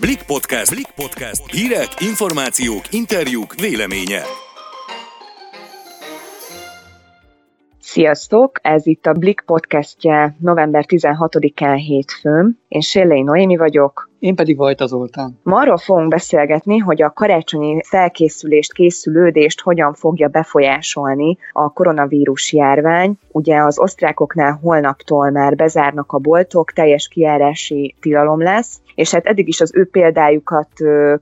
Blik Podcast. Blik Podcast. Hírek, információk, interjúk, véleménye. Sziasztok! Ez itt a Blik podcastje november 16-án hétfőn. Én Sérlei Noémi vagyok. Én pedig Vajta Zoltán. Ma arról fogunk beszélgetni, hogy a karácsonyi felkészülést, készülődést hogyan fogja befolyásolni a koronavírus járvány. Ugye az osztrákoknál holnaptól már bezárnak a boltok, teljes kiárási tilalom lesz, és hát eddig is az ő példájukat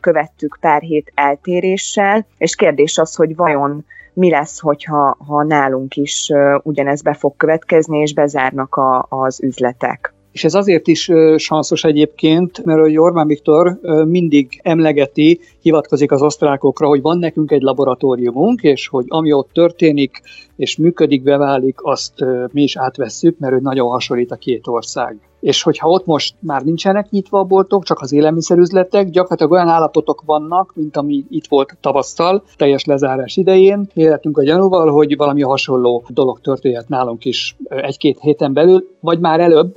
követtük pár hét eltéréssel, és kérdés az, hogy vajon mi lesz, hogyha ha nálunk is ugyanez be fog következni, és bezárnak a, az üzletek. És ez azért is sanszos egyébként, mert hogy Orbán Viktor mindig emlegeti, hivatkozik az osztrákokra, hogy van nekünk egy laboratóriumunk, és hogy ami ott történik, és működik, beválik, azt mi is átvesszük, mert ő nagyon hasonlít a két ország. És hogyha ott most már nincsenek nyitva a boltok, csak az élelmiszerüzletek, gyakorlatilag olyan állapotok vannak, mint ami itt volt tavasszal, teljes lezárás idején. Életünk a gyanúval, hogy valami hasonló dolog történhet nálunk is egy-két héten belül, vagy már előbb,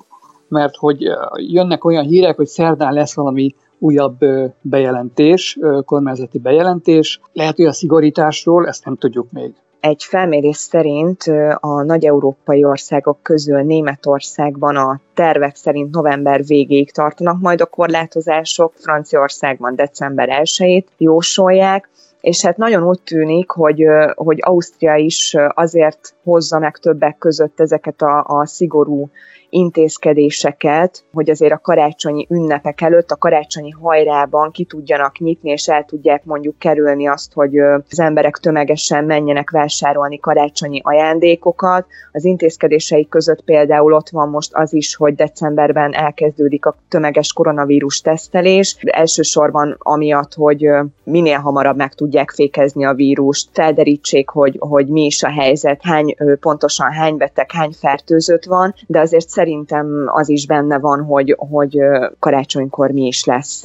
mert hogy jönnek olyan hírek, hogy szerdán lesz valami újabb bejelentés, kormányzati bejelentés. Lehet, hogy a szigorításról, ezt nem tudjuk még. Egy felmérés szerint a nagy európai országok közül Németországban a tervek szerint november végéig tartanak majd a korlátozások, Franciaországban december 1-ét jósolják, és hát nagyon úgy tűnik, hogy, hogy Ausztria is azért hozza meg többek között ezeket a, a szigorú intézkedéseket, hogy azért a karácsonyi ünnepek előtt, a karácsonyi hajrában ki tudjanak nyitni, és el tudják mondjuk kerülni azt, hogy az emberek tömegesen menjenek vásárolni karácsonyi ajándékokat. Az intézkedései között például ott van most az is, hogy decemberben elkezdődik a tömeges koronavírus tesztelés, elsősorban amiatt, hogy minél hamarabb meg tudják fékezni a vírust, felderítsék, hogy, hogy mi is a helyzet, hány, pontosan hány beteg, hány fertőzött van, de azért szerintem az is benne van, hogy, hogy karácsonykor mi is lesz.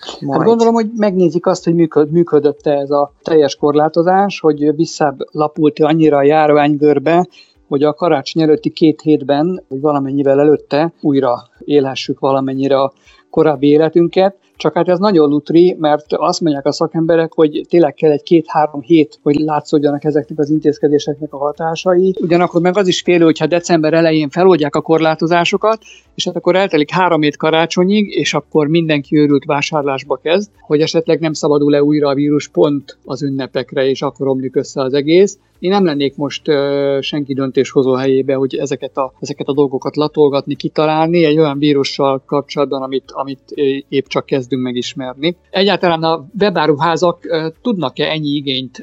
Hát majd. Hát gondolom, hogy megnézik azt, hogy működ, működött ez a teljes korlátozás, hogy visszalapult annyira a járványgörbe, hogy a karácsony előtti két hétben, vagy valamennyivel előtte újra élhessük valamennyire a korábbi életünket, csak hát ez nagyon lutri, mert azt mondják a szakemberek, hogy tényleg kell egy két-három hét, hogy látszódjanak ezeknek az intézkedéseknek a hatásai. Ugyanakkor meg az is félő, hogyha december elején feloldják a korlátozásokat, és hát akkor eltelik három hét karácsonyig, és akkor mindenki őrült vásárlásba kezd, hogy esetleg nem szabadul-e újra a vírus pont az ünnepekre, és akkor omlik össze az egész. Én nem lennék most uh, senki döntéshozó helyébe, hogy ezeket a, ezeket a dolgokat latolgatni, kitalálni egy olyan vírussal kapcsolatban, amit, amit épp csak kezdünk megismerni. Egyáltalán a webáruházak uh, tudnak-e ennyi igényt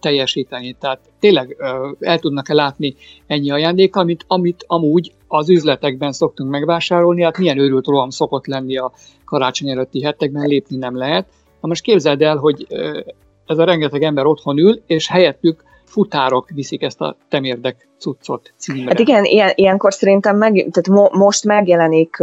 teljesíteni? Tehát tényleg el tudnak-e látni ennyi ajándék, amit, amit amúgy az üzletekben szoktunk megvásárolni, hát milyen őrült roham szokott lenni a karácsony előtti hetekben, lépni nem lehet. Na most képzeld el, hogy ez a rengeteg ember otthon ül, és helyettük futárok viszik ezt a temérdek cuccot címre. Hát igen, ilyen, ilyenkor szerintem meg, tehát mo, most megjelenik,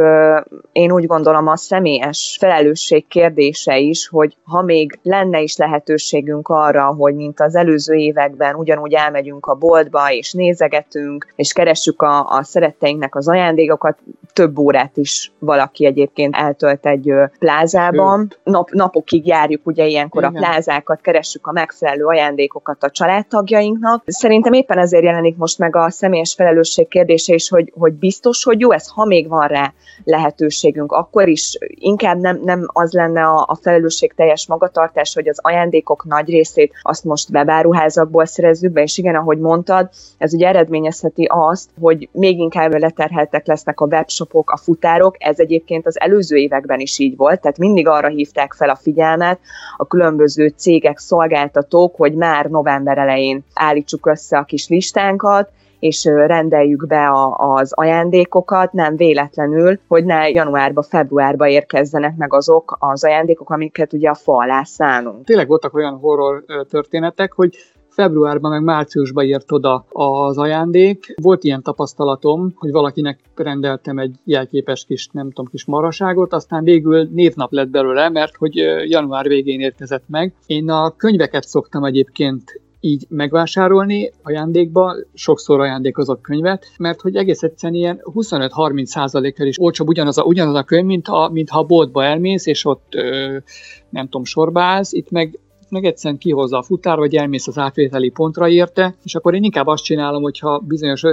én úgy gondolom, a személyes felelősség kérdése is, hogy ha még lenne is lehetőségünk arra, hogy mint az előző években ugyanúgy elmegyünk a boltba, és nézegetünk, és keressük a, a szeretteinknek az ajándékokat, több órát is valaki egyébként eltölt egy plázában. Nap, napokig járjuk ugye ilyenkor Igen. a plázákat, keressük a megfelelő ajándékokat a családtagjainknak. Szerintem éppen ezért jelenik most meg a személyes felelősség kérdése is, hogy, hogy biztos, hogy jó ez, ha még van rá lehetőségünk, akkor is inkább nem, nem az lenne a, a felelősség teljes magatartás, hogy az ajándékok nagy részét azt most webáruházakból szerezzük be, és igen, ahogy mondtad, ez ugye eredményezheti azt, hogy még inkább leterheltek lesznek a webshop webshopok, a futárok, ez egyébként az előző években is így volt, tehát mindig arra hívták fel a figyelmet a különböző cégek, szolgáltatók, hogy már november elején állítsuk össze a kis listánkat, és rendeljük be a, az ajándékokat, nem véletlenül, hogy ne januárba, februárba érkezzenek meg azok az ajándékok, amiket ugye a fa alá szánunk. Tényleg voltak olyan horror történetek, hogy februárban meg márciusban ért oda az ajándék. Volt ilyen tapasztalatom, hogy valakinek rendeltem egy jelképes kis, nem tudom, kis maraságot, aztán végül névnap lett belőle, mert hogy január végén érkezett meg. Én a könyveket szoktam egyébként így megvásárolni ajándékba, sokszor ajándékozott könyvet, mert hogy egész egyszerűen ilyen 25-30 százalékkal is olcsóbb ugyanaz a, ugyanaz a könyv, mint ha, mint ha boltba elmész, és ott ö, nem tudom, sorbálsz, itt meg meg egyszerűen kihozza a futár, vagy elmész az átvételi pontra érte, és akkor én inkább azt csinálom, hogyha bizonyos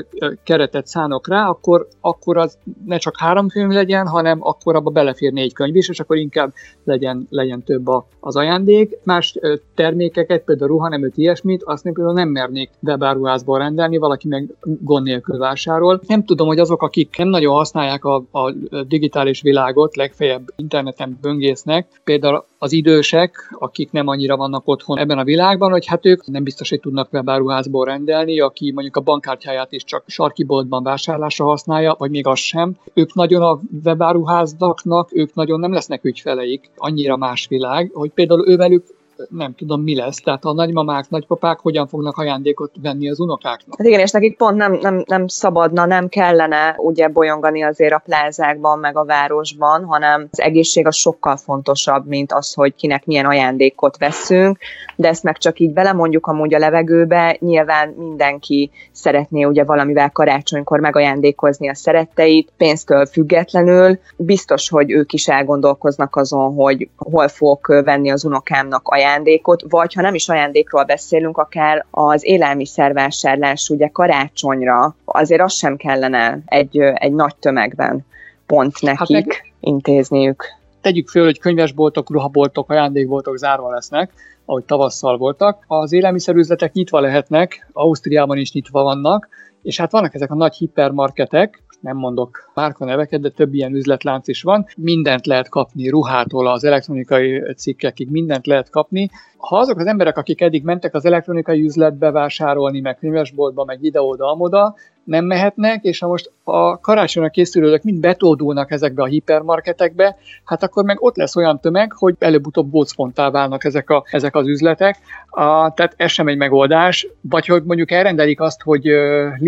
keretet szánok rá, akkor, akkor az ne csak három könyv legyen, hanem akkor abba belefér négy könyv is, és akkor inkább legyen, legyen több a, az ajándék. Más termékeket, például ruhaneműt, ilyesmit, azt én például nem mernék webáruházból rendelni, valaki meg gond nélkül vásárol. Nem tudom, hogy azok, akik nem nagyon használják a, a digitális világot, legfeljebb interneten böngésznek, például az idősek, akik nem annyira vannak otthon ebben a világban, hogy hát ők nem biztos, hogy tudnak webáruházból rendelni, aki mondjuk a bankkártyáját is csak sarki boltban vásárlásra használja, vagy még az sem. Ők nagyon a webáruházaknak, ők nagyon nem lesznek ügyfeleik, annyira más világ, hogy például ővelük nem tudom, mi lesz. Tehát a nagymamák, nagypapák hogyan fognak ajándékot venni az unokáknak. Hát igen, és nekik pont nem, nem, nem szabadna, nem kellene ugye bolyongani azért a plázákban, meg a városban, hanem az egészség az sokkal fontosabb, mint az, hogy kinek milyen ajándékot veszünk, de ezt meg csak így belemondjuk amúgy a levegőbe, nyilván mindenki szeretné ugye valamivel karácsonykor megajándékozni a szeretteit, pénztől függetlenül. Biztos, hogy ők is elgondolkoznak azon, hogy hol fogok venni az unokámnak ajándékot, ajándékot, vagy ha nem is ajándékról beszélünk, akár az élelmiszervásárlás ugye karácsonyra, azért az sem kellene egy, egy nagy tömegben pont nekik hát meg... intézniük. Tegyük föl, hogy könyvesboltok, ruhaboltok, ajándékboltok zárva lesznek, ahogy tavasszal voltak. Az élelmiszerüzletek nyitva lehetnek, Ausztriában is nyitva vannak, és hát vannak ezek a nagy hipermarketek, nem mondok márka neveket, de több ilyen üzletlánc is van. Mindent lehet kapni, ruhától az elektronikai cikkekig mindent lehet kapni. Ha azok az emberek, akik eddig mentek az elektronikai üzletbe vásárolni, meg könyvesboltba, meg ide-oda, amoda, nem mehetnek, és ha most a karácsonyra készülők mind betódulnak ezekbe a hipermarketekbe, hát akkor meg ott lesz olyan tömeg, hogy előbb-utóbb bócponttá válnak ezek, a, ezek az üzletek. A, tehát ez sem egy megoldás, vagy hogy mondjuk elrendelik azt, hogy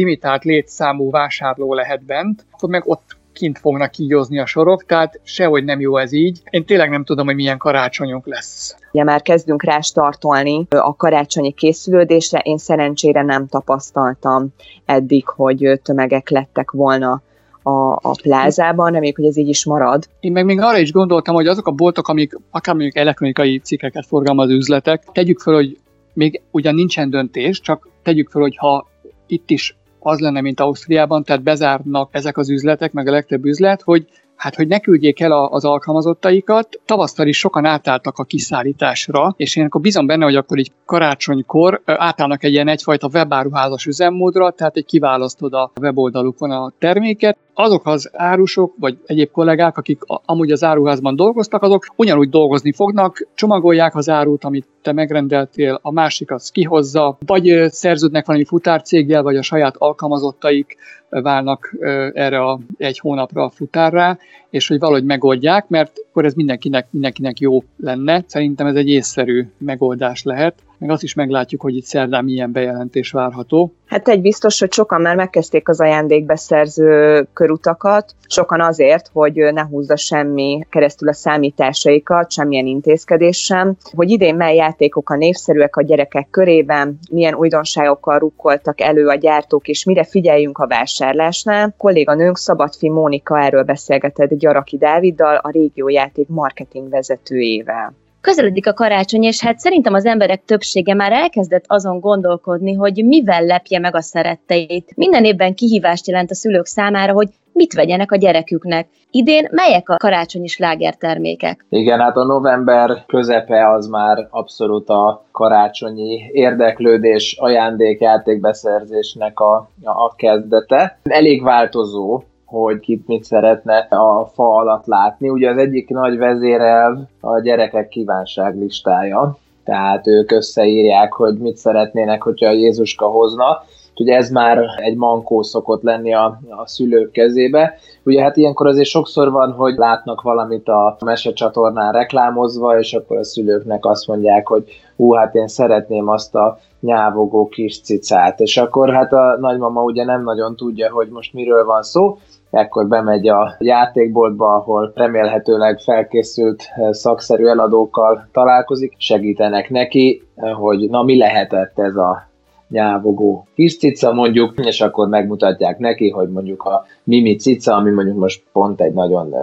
limitált létszámú vásárló lehet bent, akkor meg ott kint fognak kígyozni a sorok, tehát sehogy nem jó ez így. Én tényleg nem tudom, hogy milyen karácsonyunk lesz. Ugye már kezdünk rá startolni a karácsonyi készülődésre, én szerencsére nem tapasztaltam eddig, hogy tömegek lettek volna a, a plázában, reméljük, hogy ez így is marad. Én meg még arra is gondoltam, hogy azok a boltok, amik akár mondjuk elektronikai cikkeket forgalmaz üzletek, tegyük fel, hogy még ugyan nincsen döntés, csak tegyük fel, hogy ha itt is az lenne, mint Ausztriában, tehát bezárnak ezek az üzletek, meg a legtöbb üzlet, hogy hát hogy ne küldjék el az alkalmazottaikat. Tavasztal is sokan átálltak a kiszállításra, és én akkor bízom benne, hogy akkor így karácsonykor átállnak egy ilyen egyfajta webáruházas üzemmódra, tehát egy kiválasztod a weboldalukon a terméket, azok az árusok, vagy egyéb kollégák, akik amúgy az áruházban dolgoztak, azok ugyanúgy dolgozni fognak, csomagolják az árut, amit te megrendeltél, a másik az kihozza, vagy szerződnek valami futárcéggel, vagy a saját alkalmazottaik válnak erre a egy hónapra a futárra, és hogy valahogy megoldják, mert akkor ez mindenkinek, mindenkinek jó lenne. Szerintem ez egy észszerű megoldás lehet meg azt is meglátjuk, hogy itt szerdán milyen bejelentés várható. Hát egy biztos, hogy sokan már megkezdték az ajándékbeszerző körutakat, sokan azért, hogy ne húzza semmi keresztül a számításaikat, semmilyen intézkedés sem, hogy idén mely játékok a népszerűek a gyerekek körében, milyen újdonságokkal rukkoltak elő a gyártók, és mire figyeljünk a vásárlásnál. Kolléganőnk Szabadfi Mónika erről beszélgetett Gyaraki Dáviddal, a régiójáték marketing vezetőjével közeledik a karácsony, és hát szerintem az emberek többsége már elkezdett azon gondolkodni, hogy mivel lepje meg a szeretteit. Minden évben kihívást jelent a szülők számára, hogy mit vegyenek a gyereküknek. Idén melyek a karácsonyi slágertermékek? Igen, hát a november közepe az már abszolút a karácsonyi érdeklődés, ajándékjátékbeszerzésnek a, a kezdete. Elég változó, hogy kit mit szeretne a fa alatt látni. Ugye az egyik nagy vezérelv a gyerekek kívánság listája, tehát ők összeírják, hogy mit szeretnének, hogyha Jézuska hozna. Ugye ez már egy mankó szokott lenni a, a szülők kezébe. Ugye hát ilyenkor azért sokszor van, hogy látnak valamit a mesecsatornán reklámozva, és akkor a szülőknek azt mondják, hogy hú, hát én szeretném azt a nyávogó kis cicát. És akkor hát a nagymama ugye nem nagyon tudja, hogy most miről van szó, ekkor bemegy a játékboltba, ahol remélhetőleg felkészült szakszerű eladókkal találkozik, segítenek neki, hogy na mi lehetett ez a nyávogó kis cica mondjuk, és akkor megmutatják neki, hogy mondjuk a Mimi cica, ami mondjuk most pont egy nagyon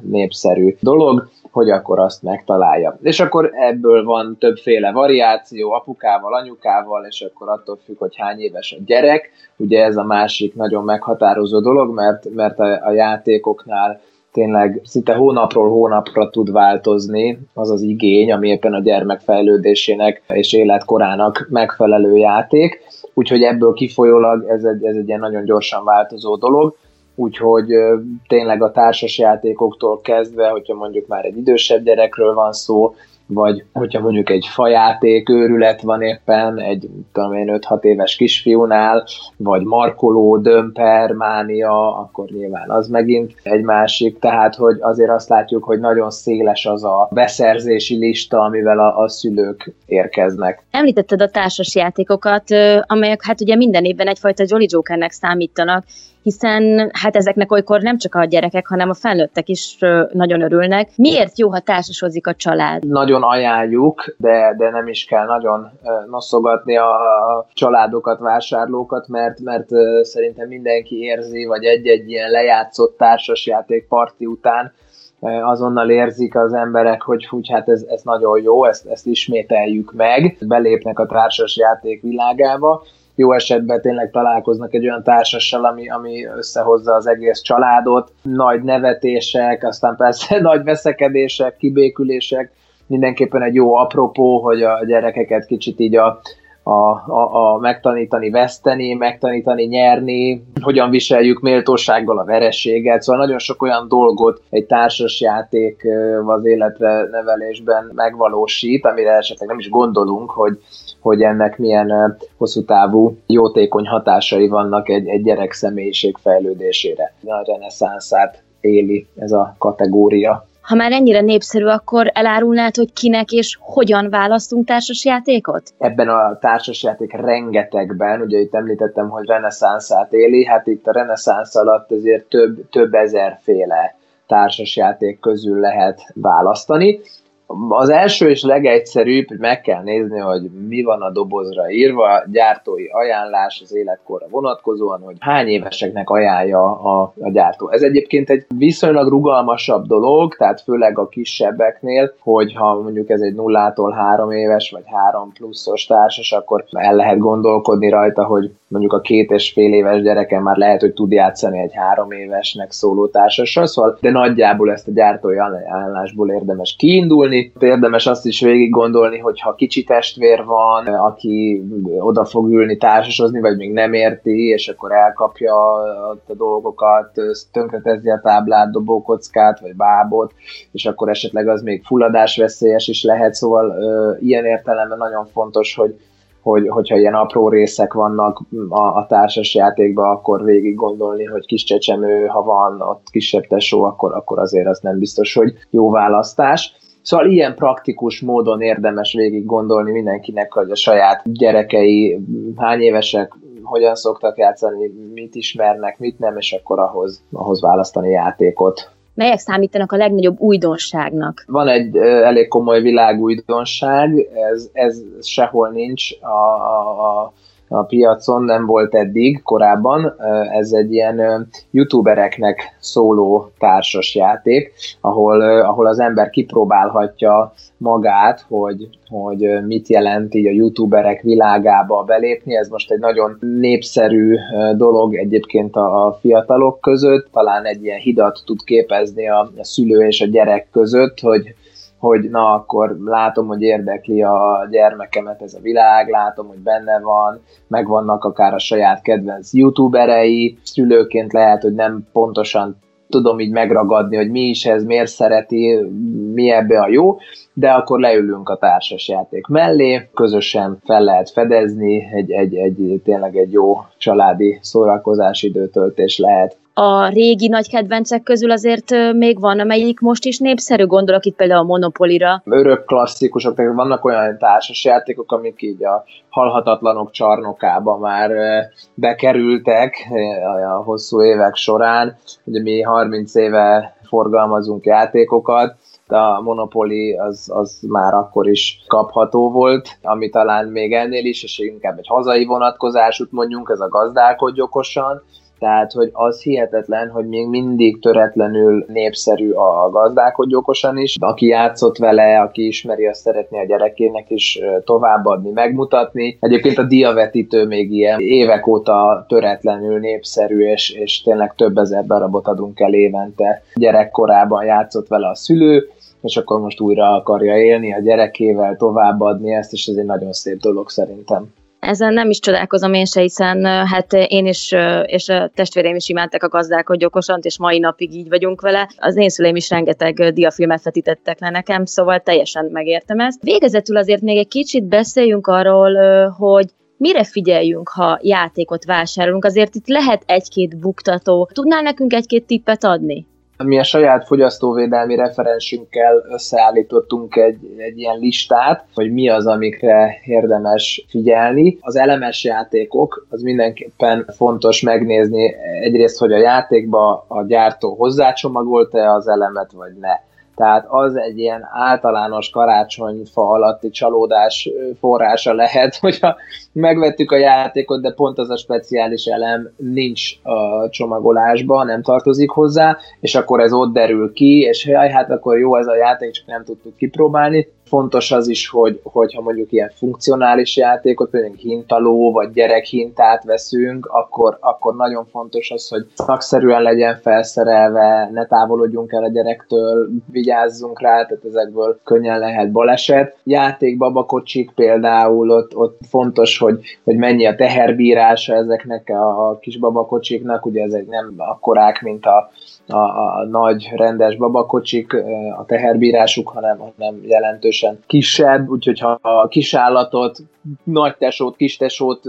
népszerű dolog, hogy akkor azt megtalálja. És akkor ebből van többféle variáció, apukával, anyukával, és akkor attól függ, hogy hány éves a gyerek. Ugye ez a másik nagyon meghatározó dolog, mert, mert a, a játékoknál tényleg szinte hónapról hónapra tud változni az az igény, ami éppen a gyermek fejlődésének és életkorának megfelelő játék. Úgyhogy ebből kifolyólag ez egy, ez egy ilyen nagyon gyorsan változó dolog úgyhogy tényleg a társas játékoktól kezdve, hogyha mondjuk már egy idősebb gyerekről van szó, vagy hogyha mondjuk egy fajáték őrület van éppen, egy tudom én 5-6 éves kisfiúnál, vagy markoló, dömper, mánia, akkor nyilván az megint egy másik, tehát hogy azért azt látjuk, hogy nagyon széles az a beszerzési lista, amivel a, a szülők érkeznek. Említetted a társas játékokat, amelyek hát ugye minden évben egyfajta Jolly Jokernek számítanak, hiszen hát ezeknek olykor nem csak a gyerekek, hanem a felnőttek is nagyon örülnek. Miért jó, ha társasozik a család? Nagyon ajánljuk, de, de nem is kell nagyon noszogatni a családokat, vásárlókat, mert, mert szerintem mindenki érzi, vagy egy-egy ilyen lejátszott társasjáték parti után azonnal érzik az emberek, hogy hogy hát ez, ez nagyon jó, ezt, ezt ismételjük meg, belépnek a társas játék világába, jó esetben tényleg találkoznak egy olyan társassal, ami, ami összehozza az egész családot, nagy nevetések, aztán persze nagy veszekedések, kibékülések, mindenképpen egy jó apropó, hogy a gyerekeket kicsit így a, a, a, a megtanítani veszteni, megtanítani nyerni, hogyan viseljük méltósággal a verességet, szóval nagyon sok olyan dolgot egy társasjáték az életre nevelésben megvalósít, amire esetleg nem is gondolunk, hogy hogy ennek milyen hosszú távú, jótékony hatásai vannak egy, egy gyerek személyiség fejlődésére. A reneszánszát éli ez a kategória. Ha már ennyire népszerű, akkor elárulnád, hogy kinek és hogyan választunk társasjátékot? Ebben a társasjáték rengetegben, ugye itt említettem, hogy reneszánszát éli, hát itt a reneszánsz alatt azért több, több ezerféle társasjáték közül lehet választani. Az első és legegyszerűbb, hogy meg kell nézni, hogy mi van a dobozra írva, gyártói ajánlás az életkorra vonatkozóan, hogy hány éveseknek ajánlja a, a gyártó. Ez egyébként egy viszonylag rugalmasabb dolog, tehát főleg a kisebbeknél, hogyha mondjuk ez egy nullától három éves, vagy három pluszos társas, akkor el lehet gondolkodni rajta, hogy mondjuk a két és fél éves gyereke már lehet, hogy tud játszani egy három évesnek szóló társassal, szóval, de nagyjából ezt a gyártói ajánlásból érdemes kiindulni, Érdemes azt is végig gondolni, hogy ha kicsi testvér van, aki oda fog ülni társasozni, vagy még nem érti, és akkor elkapja a dolgokat, tönkretezi a táblát, dobókockát, vagy bábot, és akkor esetleg az még fulladásveszélyes is lehet, szóval ilyen értelemben nagyon fontos, hogy hogy, hogyha ilyen apró részek vannak a, a társas játékban, akkor végig gondolni, hogy kis csecsemő, ha van ott kisebb tesó, akkor, akkor azért az nem biztos, hogy jó választás. Szóval ilyen praktikus módon érdemes végig gondolni mindenkinek, hogy a saját gyerekei hány évesek, hogyan szoktak játszani, mit ismernek, mit nem, és akkor ahhoz, ahhoz választani játékot. Melyek számítanak a legnagyobb újdonságnak? Van egy elég komoly világújdonság, ez, ez sehol nincs a, a, a a piacon, nem volt eddig korábban. Ez egy ilyen youtubereknek szóló társas játék, ahol, ahol az ember kipróbálhatja magát, hogy, hogy mit jelent így a youtuberek világába belépni. Ez most egy nagyon népszerű dolog egyébként a fiatalok között, talán egy ilyen hidat tud képezni a szülő és a gyerek között, hogy hogy na akkor látom, hogy érdekli a gyermekemet ez a világ, látom, hogy benne van, megvannak akár a saját kedvenc youtuberei, szülőként lehet, hogy nem pontosan tudom így megragadni, hogy mi is ez, miért szereti, mi ebbe a jó, de akkor leülünk a társasjáték mellé, közösen fel lehet fedezni, egy, egy, egy tényleg egy jó családi szórakozási időtöltés lehet a régi nagy kedvencek közül azért még van, amelyik most is népszerű, gondolok itt például a Monopolira. Örök klasszikusok, tehát vannak olyan társasjátékok, amik így a halhatatlanok csarnokába már bekerültek a hosszú évek során. Ugye mi 30 éve forgalmazunk játékokat, a Monopoly az, az már akkor is kapható volt, ami talán még ennél is, és inkább egy hazai vonatkozásút mondjunk, ez a gazdálkodj okosan, tehát, hogy az hihetetlen, hogy még mindig töretlenül népszerű a gazdálkodj okosan is. Aki játszott vele, aki ismeri, azt szeretné a gyerekének is továbbadni, megmutatni. Egyébként a diavetítő még ilyen évek óta töretlenül népszerű, és, és tényleg több ezer darabot adunk el évente. Gyerekkorában játszott vele a szülő, és akkor most újra akarja élni a gyerekével, továbbadni ezt, és ez egy nagyon szép dolog szerintem. Ezen nem is csodálkozom én se, hiszen hát én is, és a testvéreim is imádtak a gazdálkodj okosant, és mai napig így vagyunk vele. Az én szüleim is rengeteg diafilmet vetítettek le nekem, szóval teljesen megértem ezt. Végezetül azért még egy kicsit beszéljünk arról, hogy mire figyeljünk, ha játékot vásárolunk? Azért itt lehet egy-két buktató. Tudnál nekünk egy-két tippet adni? Mi a saját fogyasztóvédelmi referensünkkel összeállítottunk egy, egy ilyen listát, hogy mi az, amikre érdemes figyelni. Az elemes játékok, az mindenképpen fontos megnézni egyrészt, hogy a játékba a gyártó hozzácsomagolta az elemet, vagy ne tehát az egy ilyen általános karácsonyfa alatti csalódás forrása lehet, hogyha megvettük a játékot, de pont az a speciális elem nincs a csomagolásban, nem tartozik hozzá, és akkor ez ott derül ki, és jaj, hát akkor jó ez a játék, csak nem tudtuk kipróbálni. Fontos az is, hogy, hogyha mondjuk ilyen funkcionális játékot, például hintaló vagy gyerekhintát veszünk, akkor, akkor nagyon fontos az, hogy szakszerűen legyen felszerelve, ne távolodjunk el a gyerektől, vigyázzunk rá, tehát ezekből könnyen lehet baleset. Játékbabakocsik például, ott, ott fontos, hogy, hogy mennyi a teherbírása ezeknek a, a kis babakocsiknak, ugye ezek nem akkorák, mint a, a, a nagy rendes babakocsik, a teherbírásuk, hanem, hanem jelentősen kisebb, úgyhogy ha a kisállatot, nagy tesót, kis tesót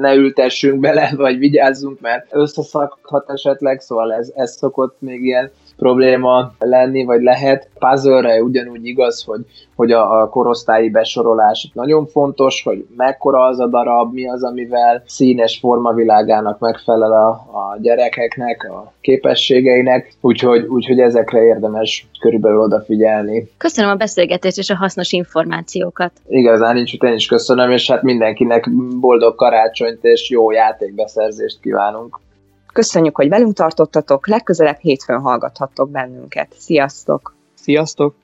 ne ültessünk bele, vagy vigyázzunk, mert összeszakhat esetleg, szóval ez, ez szokott még ilyen probléma lenni, vagy lehet. Puzzle-re ugyanúgy igaz, hogy, hogy a, a korosztályi besorolás nagyon fontos, hogy mekkora az a darab, mi az, amivel színes formavilágának megfelel a, a gyerekeknek, a képességeinek, úgyhogy, úgyhogy ezekre érdemes körülbelül odafigyelni. Köszönöm a beszélgetést és a hasznos információkat. Igazán nincs, én is köszönöm, és hát mindenkinek boldog karácsonyt és jó játékbeszerzést kívánunk. Köszönjük, hogy velünk tartottatok, legközelebb hétfőn hallgathattok bennünket. Sziasztok! Sziasztok!